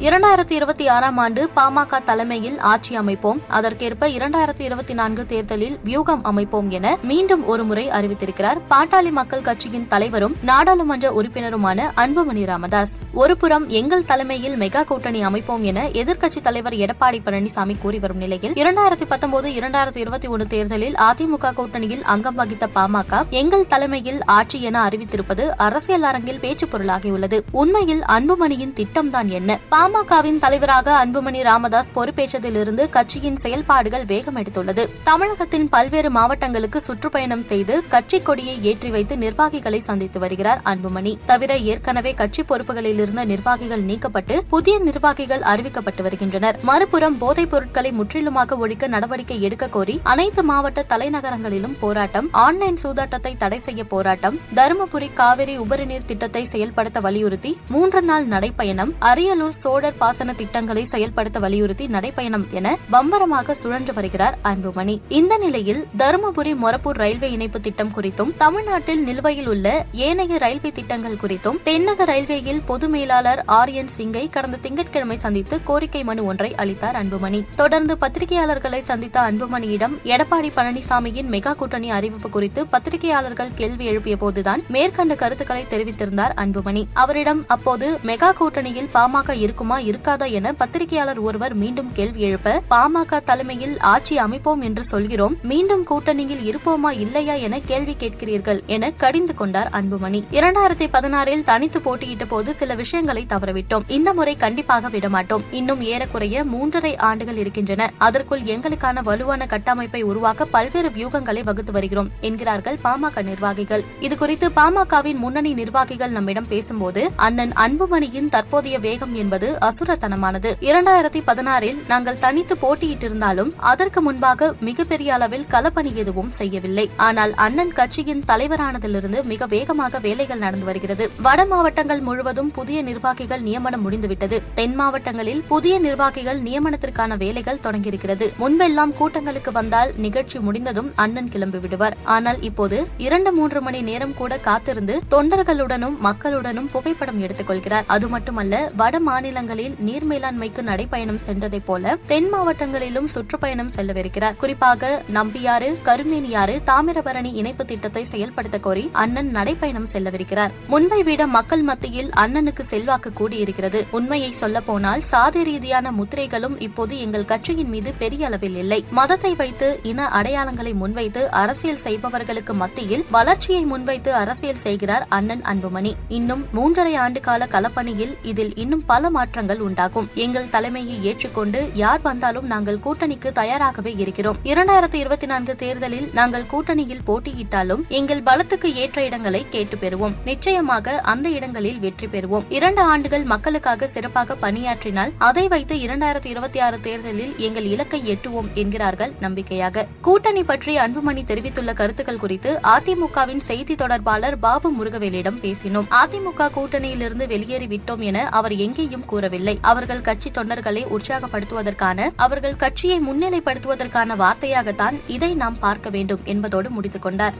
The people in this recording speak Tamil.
இரண்டாயிரத்தி இருபத்தி ஆறாம் ஆண்டு பாமக தலைமையில் ஆட்சி அமைப்போம். அதற்கேற்ப இரண்டாயிரத்தி இருபத்தி நான்கு தேர்தலில் வியூகம் அமைப்போம் என மீண்டும் ஒருமுறை அறிவித்திருக்கிறார் பாட்டாளி மக்கள் கட்சியின் தலைவரும் நாடாளுமன்ற உறுப்பினருமான அன்புமணி ராமதாஸ். ஒருபுறம் எங்கள் தலைமையில் மெகா கூட்டணி அமைப்போம் என எதிர்க்கட்சித் தலைவர் எடப்பாடி பழனிசாமி கூறி வரும் நிலையில் இரண்டாயிரத்தி பத்தொன்பது இரண்டாயிரத்தி இருபத்தி ஒன்று தேர்தலில் அதிமுக கூட்டணியில் அங்கம் வகித்த பாமக எங்கள் தலைமையில் ஆட்சி என அறிவித்திருப்பது அரசியல் அரங்கில் பேச்சு பொருளாகியுள்ளது. உண்மையில் அன்புமணியின் திட்டம்தான் என்ன? பாமகவின் தலைவராக அன்புமணி ராமதாஸ் பொறுப்பேற்றதிலிருந்து கட்சியின் செயல்பாடுகள் வேகம் எடுத்துள்ளது தமிழகத்தின் பல்வேறு மாவட்டங்களுக்கு சுற்றுப்பயணம் செய்து கட்சி கொடியை ஏற்றி வைத்து நிர்வாகிகளை சந்தித்து வருகிறார் அன்புமணி. தவிர ஏற்கனவே கட்சி பொறுப்புகளில் இருந்த நிர்வாகிகள் நீக்கப்பட்டு புதிய நிர்வாகிகள் அறிவிக்கப்பட்டு வருகின்றனர். மறுபுறம் போதைப் பொருட்களை முற்றிலுமாக ஒழிக்க நடவடிக்கை எடுக்க கோரி அனைத்து மாவட்ட தலைநகரங்களிலும் போராட்டம் ஆன்லைன் சூதாட்டத்தை தடை செய்ய போராட்டம் தருமபுரி காவிரி உபரிநீர் திட்டத்தை செயல்படுத்த வலியுறுத்தி மூன்று நாள் நடைப்பயணம் அரியலூர் சோழர் பாசன திட்டங்களை செயல்படுத்த வலியுறுத்தி நடைபயணம் என பம்பரமாக சுழன்று வருகிறார் அன்புமணி. இந்த நிலையில் தருமபுரி மொரப்பூர் ரயில்வே இணைப்பு திட்டம் குறித்தும் தமிழ்நாட்டில் நிலுவையில் உள்ள ஏனைய ரயில்வே திட்டங்கள் குறித்தும் தென்னக ரயில்வேயில் பொது மேலாளர் ஆர். என். சிங்கை கடந்த திங்கட்கிழமை சந்தித்து கோரிக்கை மனு ஒன்றை அளித்தார் அன்புமணி. தொடர்ந்து பத்திரிகையாளர்களை சந்தித்த அன்புமணியிடம் எடப்பாடி பழனிசாமியின் மெகா கூட்டணி அறிவிப்பு குறித்து பத்திரிகையாளர்கள் கேள்வி எழுப்பிய போதுதான் மேற்கண்ட கருத்துக்களை தெரிவித்திருந்தார் அன்புமணி. அவரிடம் அப்போது மெகா கூட்டணியில் பாமக இருக்கும் இருக்காதா என பத்திரிகையாளர் ஒருவர் மீண்டும் கேள்வி எழுப்ப பாமக தலைமையில் ஆட்சி அமைப்போம் என்று சொல்கிறோம் மீண்டும் கூட்டணியில் இருப்போமா இல்லையா என கேள்வி கேட்கிறீர்கள் என கடிந்து கொண்டார் அன்புமணி. இரண்டாயிரத்தி பதினாறில் தனித்து போட்டியிட்ட போது சில விஷயங்களை தவறவிட்டோம். இந்த முறை கண்டிப்பாக விடமாட்டோம் இன்னும் ஏறக்குறைய மூன்றரை ஆண்டுகள் இருக்கின்றன. அதற்குள் எங்களுக்கான வலுவான கட்டமைப்பை உருவாக்க பல்வேறு வியூகங்களை வகுத்து வருகிறோம் என்கிறார்கள் பாமக நிர்வாகிகள். இதுகுறித்து பாமகவின் முன்னணி நிர்வாகிகள் நம்மிடம் பேசும்போது அண்ணன் அன்புமணியின் தற்போதைய வேகம் என்பது அசுரத்தனமானது. இரண்டாயிரத்தி பதினாறில் நாங்கள் தனித்து போட்டியிட்டிருந்தாலும் அதற்கு முன்பாக மிகப்பெரிய அளவில் களப்பணி எதுவும் செய்யவில்லை. ஆனால் அண்ணன் கட்சியின் தலைவரானதிலிருந்து மிக வேகமாக வேலைகள் நடந்து வருகிறது. வட மாவட்டங்கள் முழுவதும் புதிய நிர்வாகிகள் நியமனம் முடிந்துவிட்டது. தென் மாவட்டங்களில் புதிய நிர்வாகிகள் நியமனத்திற்கான வேலைகள் தொடங்கியிருக்கிறது. முன்பெல்லாம் கூட்டங்களுக்கு வந்தால் நிகழ்ச்சி முடிந்ததும் அண்ணன் கிளம்பி விடுவார். ஆனால் இப்போது இரண்டு மூன்று மணி நேரம் கூட காத்திருந்து தொண்டர்களுடனும் மக்களுடனும் புகைப்படம் எடுத்துக் கொள்கிறார் அது மட்டுமல்ல வட மாவட்டங்களில் நீர் மேலாண்மைக்கு நடைப்பயணம் சென்றதைப் போல தென் மாவட்டங்களிலும் சுற்றுப்பயணம் செல்லவிருக்கிறார். குறிப்பாக நம்பியாறு கருமேனியாறு தாமிரபரணி இணைப்பு திட்டத்தை செயல்படுத்த கோரி அண்ணன் நடைப்பயணம் செல்லவிருக்கிறார். முன்பை விட மக்கள் மத்தியில் அண்ணனுக்கு செல்வாக்கு கூடியிருக்கிறது. உண்மையை சொல்ல போனால் சாதி ரீதியான முத்திரைகளும் இப்போது எங்கள் கட்சியின் மீது பெரிய அளவில் இல்லை. மதத்தை வைத்து இன அடையாளங்களை முன்வைத்து அரசியல் செய்பவர்களுக்கு மத்தியில் வளர்ச்சியை முன்வைத்து அரசியல் செய்கிறார் அண்ணன் அன்புமணி. இன்னும் மூன்றரை ஆண்டு கால களப்பணியில் இதில் இன்னும் பல மாற்றங்கள் உண்டாகும். எங்கள் தலைமையை ஏற்றுக்கொண்டு யார் வந்தாலும் நாங்கள் கூட்டணிக்கு தயாராகவே இருக்கிறோம். இரண்டாயிரத்தி இருபத்தி நான்கு தேர்தலில் நாங்கள் கூட்டணியில் போட்டியிட்டாலும் எங்கள் பலத்துக்கு ஏற்ற இடங்களை கேட்டு பெறுவோம். நிச்சயமாக அந்த இடங்களில் வெற்றி பெறுவோம். இரண்டு ஆண்டுகள் மக்களுக்காக சிறப்பாக பணியாற்றினால் அதை வைத்து இரண்டாயிரத்தி இருபத்தி ஆறு தேர்தலில் எங்கள் இலக்கை எட்டுவோம் என்கிறார்கள் நம்பிக்கையாக. கூட்டணி பற்றி அன்புமணி தெரிவித்துள்ள கருத்துக்கள் குறித்து அதிமுகவின் செய்தி தொடர்பாளர் பாபு முருகவேலிடம் பேசினோம். அதிமுக கூட்டணியிலிருந்து வெளியேறி விட்டோம் என அவர் எங்கேயும் கூறவில்லை. அவர்கள் கட்சி தொண்டர்களை உற்சாகப்படுத்துவதற்கான அவர்கள் கட்சியை முன்னிலைப்படுத்துவதற்கான வார்த்தையாகத்தான் இதை நாம் பார்க்க வேண்டும் என்பதோடு முடித்துக் கொண்டார்.